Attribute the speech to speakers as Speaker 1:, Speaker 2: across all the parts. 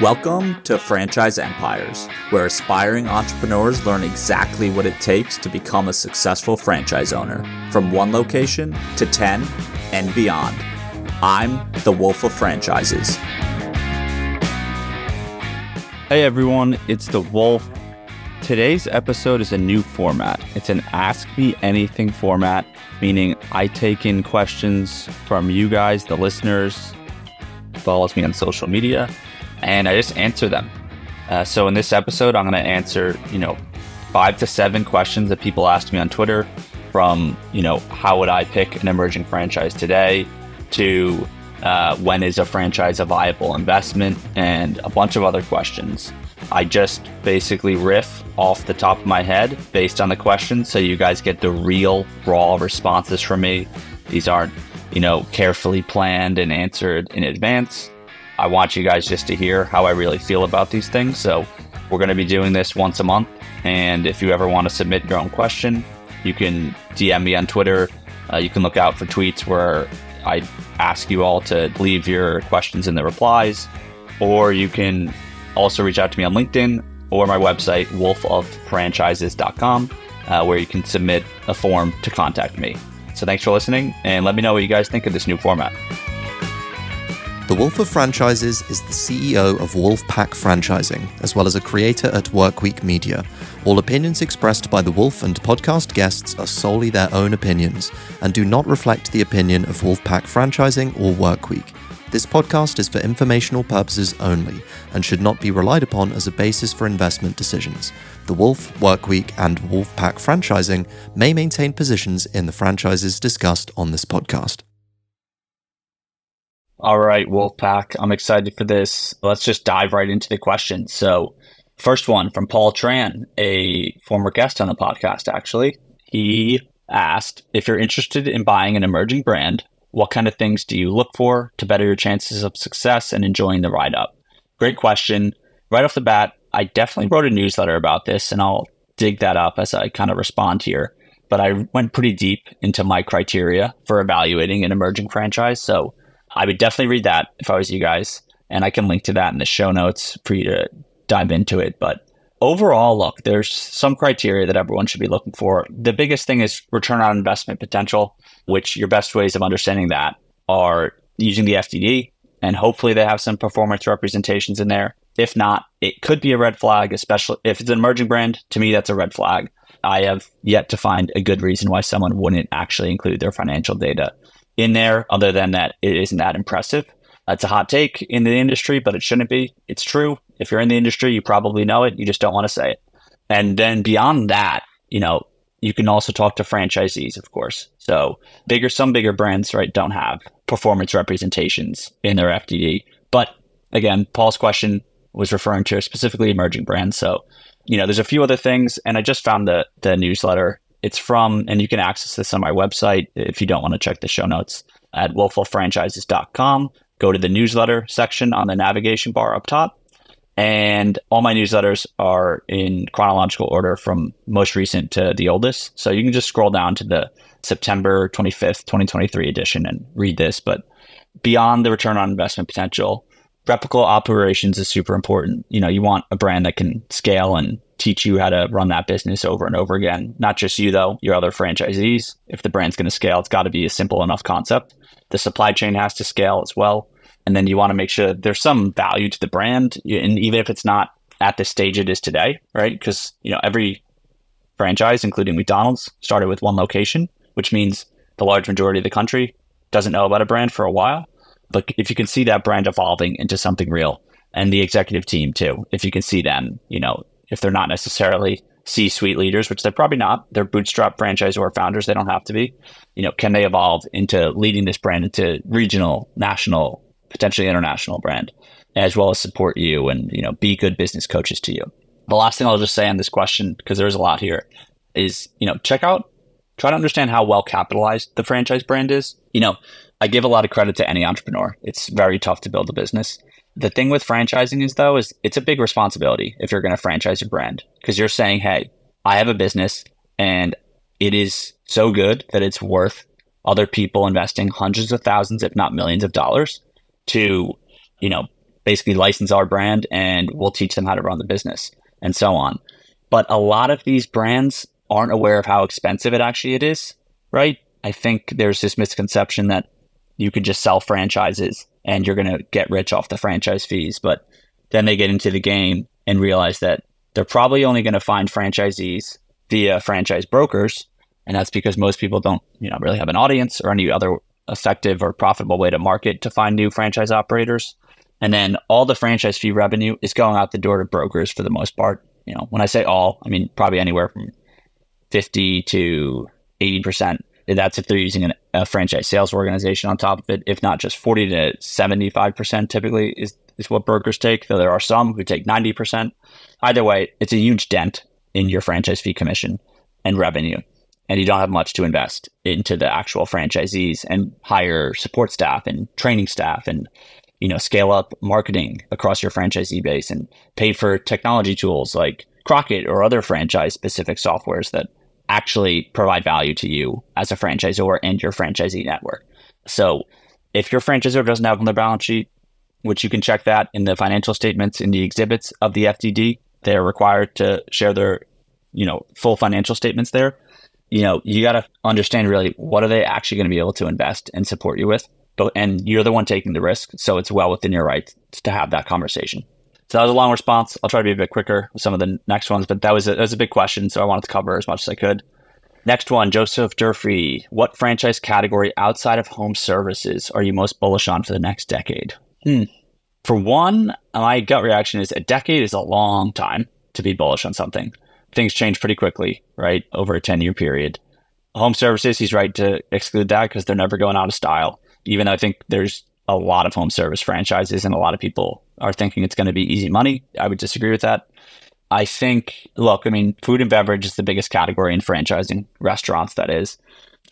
Speaker 1: Welcome to Franchise Empires, where aspiring entrepreneurs learn exactly what it takes to become a successful franchise owner, from one location to 10 and beyond. I'm the Wolf of Franchises.
Speaker 2: Hey everyone, it's the Wolf. Today's episode is a new format. It's an Ask Me Anything format, meaning I take in questions from you guys, the listeners, follows me on social media, and I just answer them. Uh, so in this episode, I'm going to answer, you know, five to seven questions that people asked me on Twitter from, you know, how would I pick an emerging franchise today to uh, when is a franchise a viable investment and a bunch of other questions. I just basically riff off the top of my head based on the questions so you guys get the real raw responses from me. These aren't, you know, carefully planned and answered in advance. I want you guys just to hear how I really feel about these things. So we're going to be doing this once a month. And if you ever want to submit your own question, you can DM me on Twitter. Uh, you can look out for tweets where I ask you all to leave your questions in the replies, or you can also reach out to me on LinkedIn or my website, wolfoffranchises.com, uh, where you can submit a form to contact me. So thanks for listening, and let me know what you guys think of this new format.
Speaker 3: The Wolf of Franchises is the CEO of Wolfpack Franchising, as well as a creator at Workweek Media. All opinions expressed by the Wolf and podcast guests are solely their own opinions and do not reflect the opinion of Wolfpack Franchising or Workweek. This podcast is for informational purposes only and should not be relied upon as a basis for investment decisions. The Wolf, Workweek, and Wolfpack Franchising may maintain positions in the franchises discussed on this podcast.
Speaker 2: All right, Wolfpack, I'm excited for this. Let's just dive right into the questions. So, first one from Paul Tran, a former guest on the podcast, actually. He asked if you're interested in buying an emerging brand, what kind of things do you look for to better your chances of success and enjoying the ride up? Great question. Right off the bat, I definitely wrote a newsletter about this, and I'll dig that up as I kind of respond here. But I went pretty deep into my criteria for evaluating an emerging franchise. So, I would definitely read that if I was you guys. And I can link to that in the show notes for you to dive into it. But overall, look, there's some criteria that everyone should be looking for. The biggest thing is return on investment potential, which your best ways of understanding that are using the FDD. And hopefully they have some performance representations in there. If not, it could be a red flag, especially if it's an emerging brand. To me, that's a red flag. I have yet to find a good reason why someone wouldn't actually include their financial data in there, other than that it isn't that impressive. That's a hot take in the industry, but it shouldn't be. It's true. If you're in the industry, you probably know it. You just don't want to say it. And then beyond that, you know, you can also talk to franchisees, of course. So bigger, some bigger brands, right, don't have performance representations in their FDD. But again, Paul's question was referring to specifically emerging brands. So, you know, there's a few other things, and I just found the the newsletter it's from, and you can access this on my website if you don't want to check the show notes at wolfoffranchises.com. Go to the newsletter section on the navigation bar up top. And all my newsletters are in chronological order from most recent to the oldest. So you can just scroll down to the September 25th, 2023 edition and read this. But beyond the return on investment potential, replicable operations is super important. You know, you want a brand that can scale and teach you how to run that business over and over again. Not just you, though, your other franchisees. If the brand's going to scale, it's got to be a simple enough concept. The supply chain has to scale as well. And then you want to make sure there's some value to the brand. And even if it's not at the stage it is today, right? Because, you know, every franchise, including McDonald's, started with one location, which means the large majority of the country doesn't know about a brand for a while. But if you can see that brand evolving into something real, and the executive team too, if you can see them, you know, if they're not necessarily C-suite leaders, which they're probably not. They're bootstrap franchise or founders. They don't have to be. You know, can they evolve into leading this brand into regional, national, potentially international brand, as well as support you and you know be good business coaches to you. The last thing I'll just say on this question, because there's a lot here, is you know check out, try to understand how well capitalized the franchise brand is. You know, I give a lot of credit to any entrepreneur. It's very tough to build a business. The thing with franchising is though is it's a big responsibility if you're going to franchise your brand because you're saying, "Hey, I have a business and it is so good that it's worth other people investing hundreds of thousands if not millions of dollars to, you know, basically license our brand and we'll teach them how to run the business and so on. But a lot of these brands aren't aware of how expensive it actually it is, right? I think there's this misconception that you could just sell franchises and you're going to get rich off the franchise fees. But then they get into the game and realize that they're probably only going to find franchisees via franchise brokers. And that's because most people don't, you know, really have an audience or any other effective or profitable way to market to find new franchise operators. And then all the franchise fee revenue is going out the door to brokers for the most part. You know, when I say all, I mean probably anywhere from 50 to 80%. That's if they're using an, a franchise sales organization on top of it. If not, just 40 to 75% typically is, is what brokers take, though there are some who take 90%. Either way, it's a huge dent in your franchise fee commission and revenue. And you don't have much to invest into the actual franchisees and hire support staff and training staff and you know scale up marketing across your franchisee base and pay for technology tools like Krokit or other franchise specific softwares that actually provide value to you as a franchisor and your franchisee network. So if your franchisor doesn't have on their balance sheet, which you can check that in the financial statements in the exhibits of the FDD, they're required to share their, you know, full financial statements there. You know, you got to understand really what are they actually going to be able to invest and support you with. But, and you're the one taking the risk. So it's well within your rights to have that conversation. So that was a long response. I'll try to be a bit quicker with some of the next ones, but that was a, that was a big question, so I wanted to cover as much as I could. Next one, Joseph Durfee. What franchise category outside of home services are you most bullish on for the next decade? Hmm. For one, my gut reaction is a decade is a long time to be bullish on something. Things change pretty quickly, right? Over a 10 year period. Home services, he's right to exclude that because they're never going out of style. Even though I think there's a lot of home service franchises and a lot of people are thinking it's going to be easy money. I would disagree with that. I think, look, I mean, food and beverage is the biggest category in franchising restaurants, that is.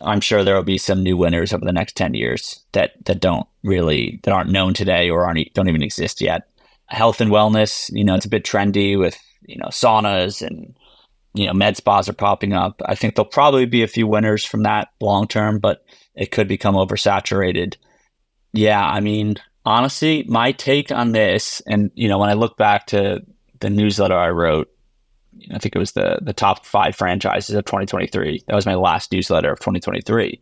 Speaker 2: I'm sure there will be some new winners over the next 10 years that, that don't really, that aren't known today or aren't, don't even exist yet. Health and wellness, you know, it's a bit trendy with, you know, saunas and, you know, med spas are popping up. I think there'll probably be a few winners from that long term, but it could become oversaturated. Yeah, I mean, honestly, my take on this, and you know, when I look back to the newsletter I wrote, I think it was the the top five franchises of 2023. That was my last newsletter of 2023.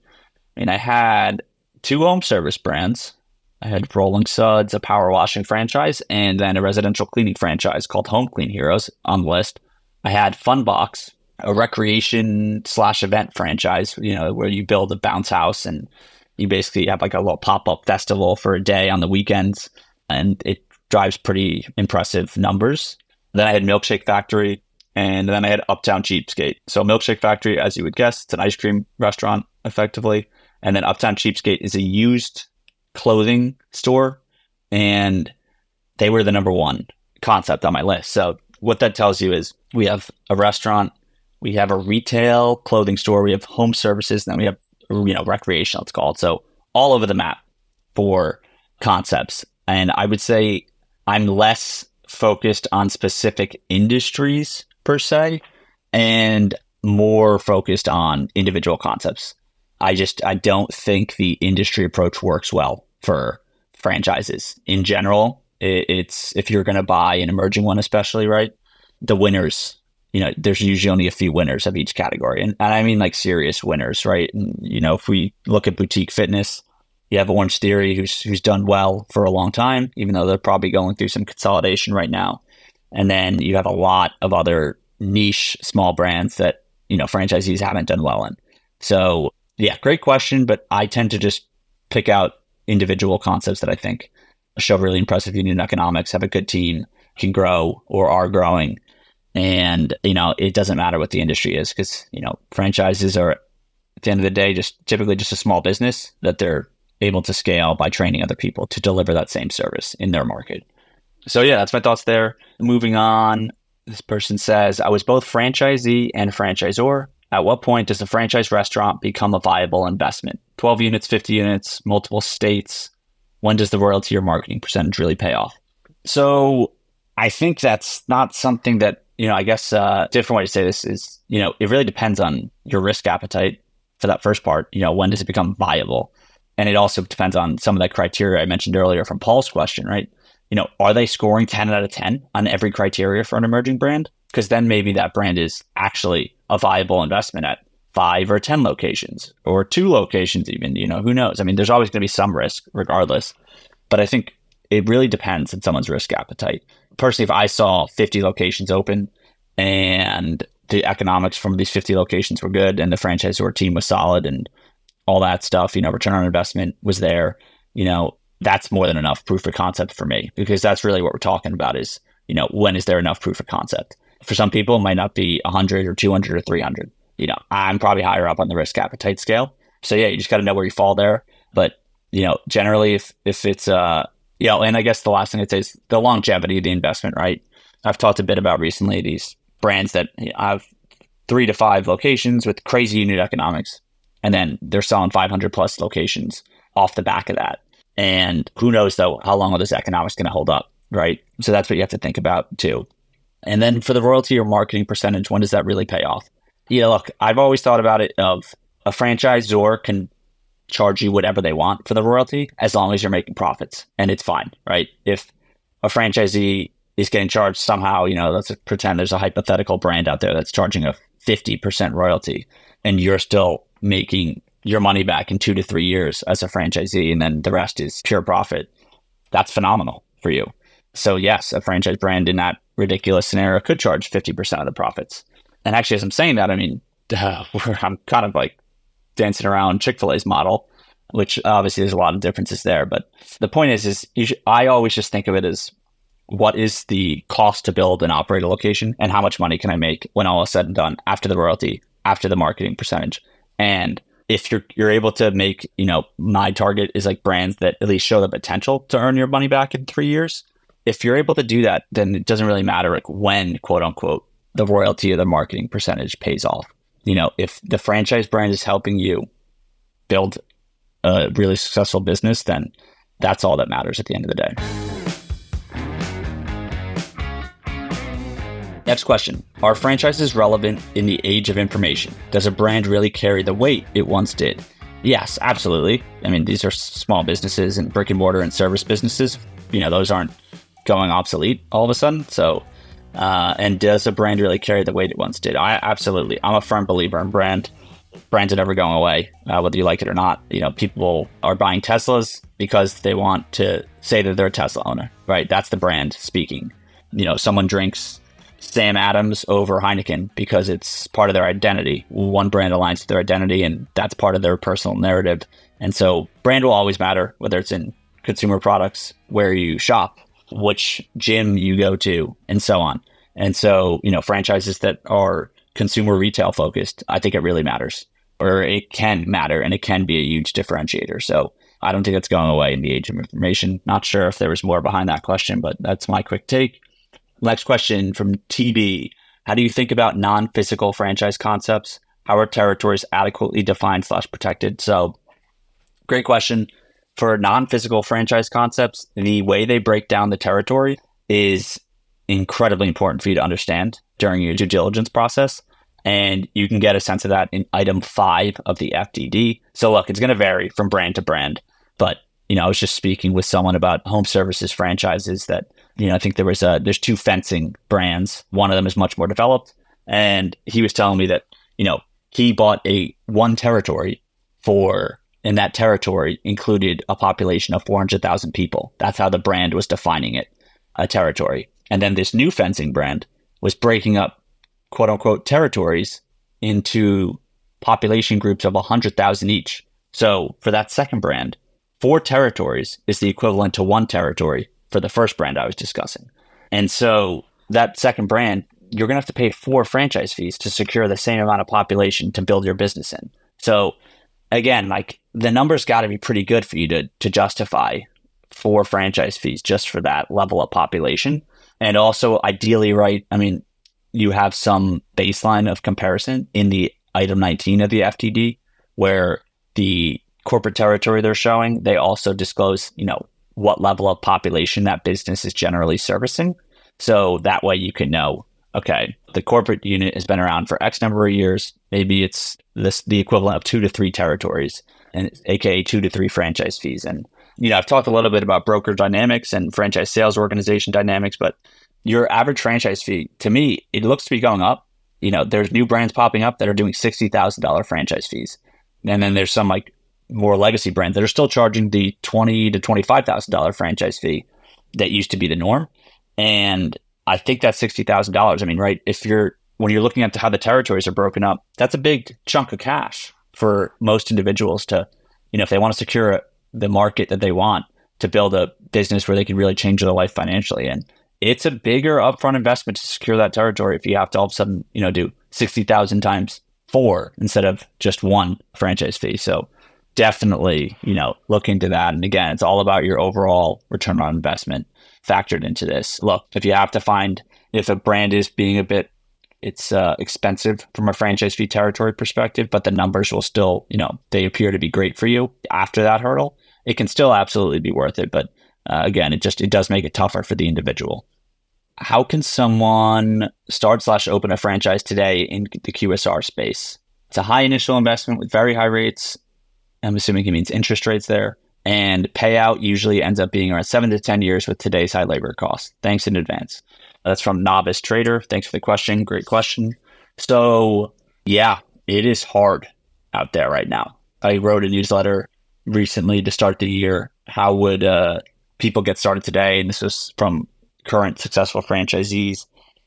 Speaker 2: I mean, I had two home service brands. I had Rolling Suds, a power washing franchise, and then a residential cleaning franchise called Home Clean Heroes on the list. I had Funbox, a recreation slash event franchise, you know, where you build a bounce house and you basically have like a little pop up festival for a day on the weekends, and it drives pretty impressive numbers. Then I had Milkshake Factory, and then I had Uptown Cheapskate. So Milkshake Factory, as you would guess, it's an ice cream restaurant effectively, and then Uptown Cheapskate is a used clothing store, and they were the number one concept on my list. So what that tells you is we have a restaurant, we have a retail clothing store, we have home services, and then we have you know, recreational, it's called. So all over the map for concepts. And I would say I'm less focused on specific industries per se and more focused on individual concepts. I just I don't think the industry approach works well for franchises in general. It's if you're going to buy an emerging one, especially right, the winners you know, there's usually only a few winners of each category. And, and I mean like serious winners, right? And, you know, if we look at boutique fitness, you have Orangetheory who's who's done well for a long time, even though they're probably going through some consolidation right now. And then you have a lot of other niche small brands that, you know, franchisees haven't done well in. So yeah, great question, but I tend to just pick out individual concepts that I think show really impressive unit economics, have a good team, can grow or are growing and, you know, it doesn't matter what the industry is because, you know, franchises are at the end of the day just typically just a small business that they're able to scale by training other people to deliver that same service in their market. So, yeah, that's my thoughts there. Moving on, this person says, I was both franchisee and franchisor. At what point does a franchise restaurant become a viable investment? 12 units, 50 units, multiple states. When does the royalty or marketing percentage really pay off? So I think that's not something that you know, I guess uh, different way to say this is, you know, it really depends on your risk appetite for that first part. You know, when does it become viable? And it also depends on some of that criteria I mentioned earlier from Paul's question, right? you know, are they scoring 10 out of 10 on every criteria for an emerging brand? Because then maybe that brand is actually a viable investment at five or 10 locations or two locations, even, you know, who knows? I mean, there's always going to be some risk regardless. But I think it really depends on someone's risk appetite. Personally, if I saw 50 locations open and the economics from these 50 locations were good and the franchisor team was solid and all that stuff, you know, return on investment was there, you know, that's more than enough proof of concept for me because that's really what we're talking about is, you know, when is there enough proof of concept? For some people, it might not be 100 or 200 or 300. You know, I'm probably higher up on the risk appetite scale. So yeah, you just got to know where you fall there. But, you know, generally if, if it's, uh, know, and I guess the last thing I'd say is the longevity of the investment, right? I've talked a bit about recently these brands that have three to five locations with crazy unit economics. And then they're selling 500 plus locations off the back of that. And who knows though, how long are those economics going to hold up, right? So that's what you have to think about too. And then for the royalty or marketing percentage, when does that really pay off? Yeah, look, I've always thought about it of a franchisor can charge you whatever they want for the royalty as long as you're making profits and it's fine, right? If a franchisee is getting charged somehow, you know, let's pretend there's a hypothetical brand out there that's charging a 50% royalty and you're still making your money back in two to three years as a franchisee, and then the rest is pure profit. That's phenomenal for you. So, yes, a franchise brand in that ridiculous scenario could charge 50% of the profits. And actually, as I'm saying that, I mean, uh, I'm kind of like dancing around Chick fil A's model, which obviously there's a lot of differences there. But the point is, is should, I always just think of it as what is the cost to build and operate a location and how much money can I make when all is said and done after the royalty, after the marketing percentage. And if you're you're able to make, you know, my target is like brands that at least show the potential to earn your money back in three years. If you're able to do that, then it doesn't really matter like when, quote unquote, the royalty or the marketing percentage pays off. You know, if the franchise brand is helping you build a really successful business, then that's all that matters at the end of the day. Next question Are franchises relevant in the age of information? Does a brand really carry the weight it once did? Yes, absolutely. I mean, these are small businesses and brick and mortar and service businesses. You know, those aren't going obsolete all of a sudden. So, uh, and does a brand really carry the weight it once did? I absolutely. I'm a firm believer in brand. Brands are never going away, uh, whether you like it or not. You know, people are buying Teslas because they want to say that they're a Tesla owner, right? That's the brand speaking. You know, someone drinks Sam Adams over Heineken because it's part of their identity. One brand aligns with their identity, and that's part of their personal narrative. And so, brand will always matter, whether it's in consumer products, where you shop, which gym you go to, and so on. And so, you know, franchises that are consumer retail focused, I think it really matters, or it can matter, and it can be a huge differentiator. So, I don't think it's going away in the age of information. Not sure if there was more behind that question, but that's my quick take. Next question from TB. How do you think about non-physical franchise concepts? How are territories adequately defined slash protected? So great question. For non-physical franchise concepts, the way they break down the territory is incredibly important for you to understand during your due diligence process. And you can get a sense of that in item five of the FDD. So look, it's going to vary from brand to brand, but you know, I was just speaking with someone about home services franchises that you know, I think there was a, there's two fencing brands. One of them is much more developed. And he was telling me that, you know, he bought a one territory for, and that territory included a population of 400,000 people. That's how the brand was defining it, a territory. And then this new fencing brand was breaking up quote unquote territories into population groups of 100,000 each. So for that second brand, four territories is the equivalent to one territory for the first brand I was discussing. And so that second brand, you're going to have to pay four franchise fees to secure the same amount of population to build your business in. So again, like the numbers got to be pretty good for you to to justify four franchise fees just for that level of population. And also ideally, right, I mean, you have some baseline of comparison in the item 19 of the FDD, where the corporate territory they're showing, they also disclose, you know, what level of population that business is generally servicing. So that way you can know, okay, the corporate unit has been around for X number of years. Maybe it's this the equivalent of two to three territories and aka two to three franchise fees. And you know, I've talked a little bit about broker dynamics and franchise sales organization dynamics, but your average franchise fee, to me, it looks to be going up. You know, there's new brands popping up that are doing $60,000 franchise fees. And then there's some like more legacy brands that are still charging the twenty to $25,000 franchise fee that used to be the norm. And I think that's $60,000. I mean, right. If you're, when you're looking at how the territories are broken up, that's a big chunk of cash for most individuals to, you know, if they want to secure the market that they want to build a business where they can really change their life financially. And it's a bigger upfront investment to secure that territory if you have to all of a sudden, you know, do 60,000 times four instead of just one franchise fee. So definitely, you know, look into that. And again, it's all about your overall return on investment factored into this. Look, if you have to find if a brand is being a bit it's uh, expensive from a franchise fee territory perspective, but the numbers will still, you know, they appear to be great for you after that hurdle. It can still absolutely be worth it, but uh, again, it just it does make it tougher for the individual. How can someone start slash open a franchise today in the QSR space? It's a high initial investment with very high rates. I'm assuming it means interest rates there. And payout usually ends up being around seven to 10 years with today's high labor costs. Thanks in advance. That's from Novice Trader. Thanks for the question. Great question. So, yeah, it is hard out there right now. I wrote a newsletter recently to start the year. How would uh, people get started today? And this was from current successful franchisees.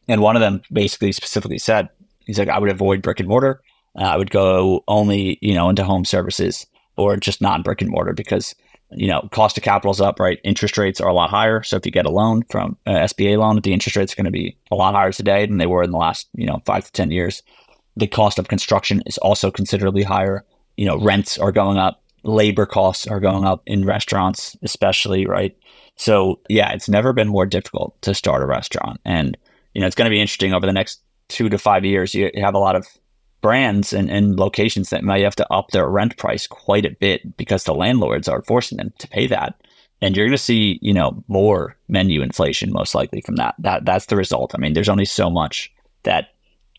Speaker 2: And one of them basically specifically said, he's like, I would avoid brick and mortar. Uh, I would go only, you know, into home services or just non brick and mortar because you know, cost of capital is up, right? Interest rates are a lot higher. So if you get a loan from uh, an SBA loan, the interest rates are going to be a lot higher today than they were in the last, you know, five to 10 years. The cost of construction is also considerably higher. You know, rents are going up, labor costs are going up in restaurants, especially, right? So yeah, it's never been more difficult to start a restaurant. And, you know, it's going to be interesting over the next two to five years. You have a lot of brands and, and locations that might have to up their rent price quite a bit because the landlords are forcing them to pay that. And you're going to see, you know, more menu inflation most likely from that. That that's the result. I mean, there's only so much that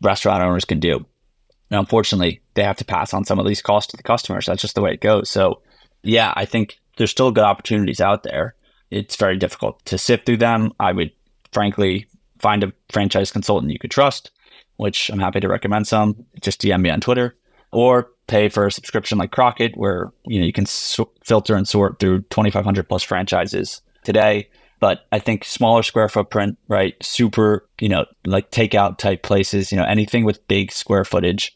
Speaker 2: restaurant owners can do. And unfortunately, they have to pass on some of these costs to the customers. That's just the way it goes. So, yeah, I think there's still good opportunities out there. It's very difficult to sift through them. I would frankly find a franchise consultant you could trust which I'm happy to recommend some. Just DM me on Twitter or pay for a subscription like Krokit, where you know you can filter and sort through 2,500 plus franchises today. But I think smaller square footprint, right? Super, you know, like takeout type places, you know, anything with big square footage,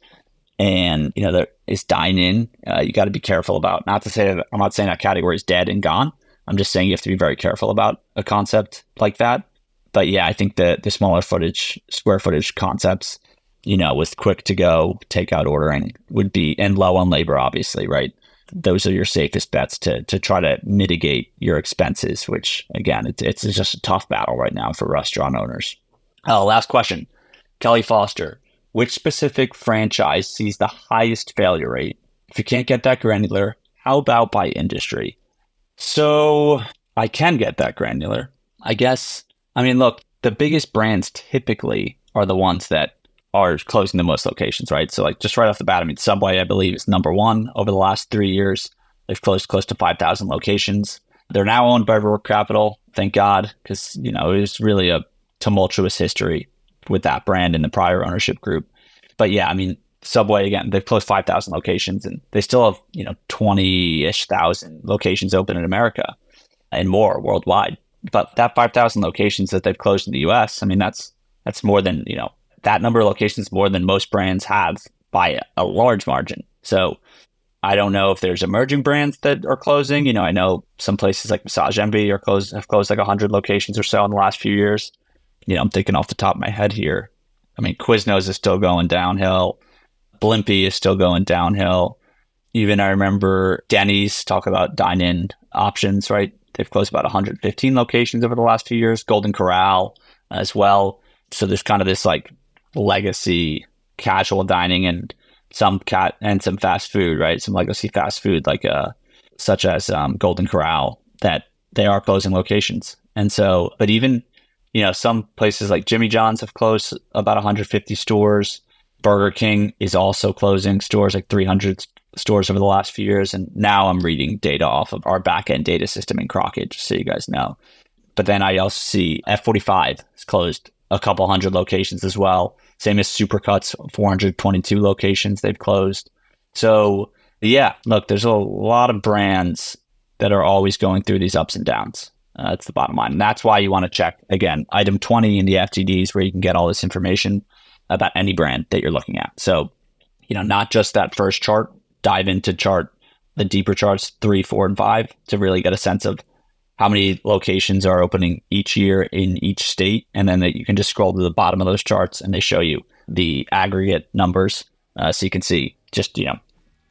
Speaker 2: and you know there is dine in. Uh, you got to be careful about. Not to say that I'm not saying that category is dead and gone. I'm just saying you have to be very careful about a concept like that but yeah, I think the the smaller footage, square footage concepts, you know, with quick to go takeout ordering would be and low on labor, obviously, right? Those are your safest bets to to try to mitigate your expenses. Which again, it's it's just a tough battle right now for restaurant owners. Oh, last question, Kelly Foster. Which specific franchise sees the highest failure rate? If you can't get that granular, how about by industry? So I can get that granular. I guess I mean, look, the biggest brands typically are the ones that are closing the most locations, right? So, like, just right off the bat, I mean, Subway, I believe, is number one over the last three years. They've closed close to 5,000 locations. They're now owned by Roark Capital, thank God, because, you know, it was really a tumultuous history with that brand in the prior ownership group. But yeah, I mean, Subway, again, they've closed 5,000 locations and they still have, you know, 20 ish thousand locations open in America and more worldwide but that 5,000 locations that they've closed in the US, I mean, that's, that's more than, you know, that number of locations more than most brands have by a, large margin. So I don't know if there's emerging brands that are closing. You know, I know some places like Massage Envy are closed, have closed like 100 locations or so in the last few years. You know, I'm thinking off the top of my head here. I mean, Quiznos is still going downhill. Blimpie is still going downhill. Even I remember Denny's talk about dine in options, right? They've closed about 115 locations over the last few years, Golden Corral as well. So there's kind of this like legacy casual dining and some cat and some fast food, right? Some legacy fast food like uh such as um, Golden Corral that they are closing locations. And so, but even you know, some places like Jimmy John's have closed about 150 stores. Burger King is also closing stores, like 300 stores over the last few years. And now I'm reading data off of our backend data system in Krokit, just so you guys know. But then I also see F45 has closed a couple hundred locations as well. Same as Supercuts, 422 locations they've closed. So, yeah, look, there's a lot of brands that are always going through these ups and downs. Uh, that's the bottom line. And that's why you want to check, again, item 20 in the FDDs where you can get all this information about any brand that you're looking at. So, you know, not just that first chart, dive into chart, the deeper charts, three, four, and five to really get a sense of how many locations are opening each year in each state. And then you can just scroll to the bottom of those charts and they show you the aggregate numbers. Uh, so you can see just, you know,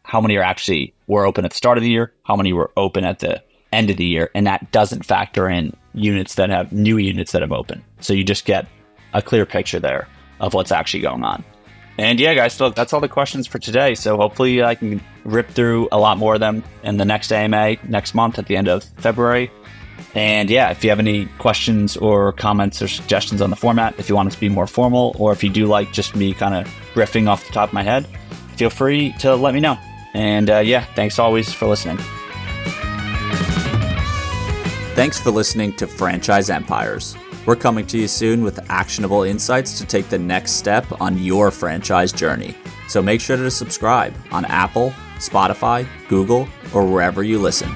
Speaker 2: how many are actually were open at the start of the year, how many were open at the end of the year. And that doesn't factor in units that have new units that have opened. So you just get a clear picture there of what's actually going on. And yeah, guys, so that's all the questions for today. So hopefully I can rip through a lot more of them in the next AMA next month at the end of February. And yeah, if you have any questions or comments or suggestions on the format, if you want it to be more formal, or if you do like just me kind of riffing off the top of my head, feel free to let me know. And uh, yeah, thanks always for listening.
Speaker 1: Thanks for listening to Franchise Empires. We're coming to you soon with actionable insights to take the next step on your franchise journey. So make sure to subscribe on Apple, Spotify, Google, or wherever you listen.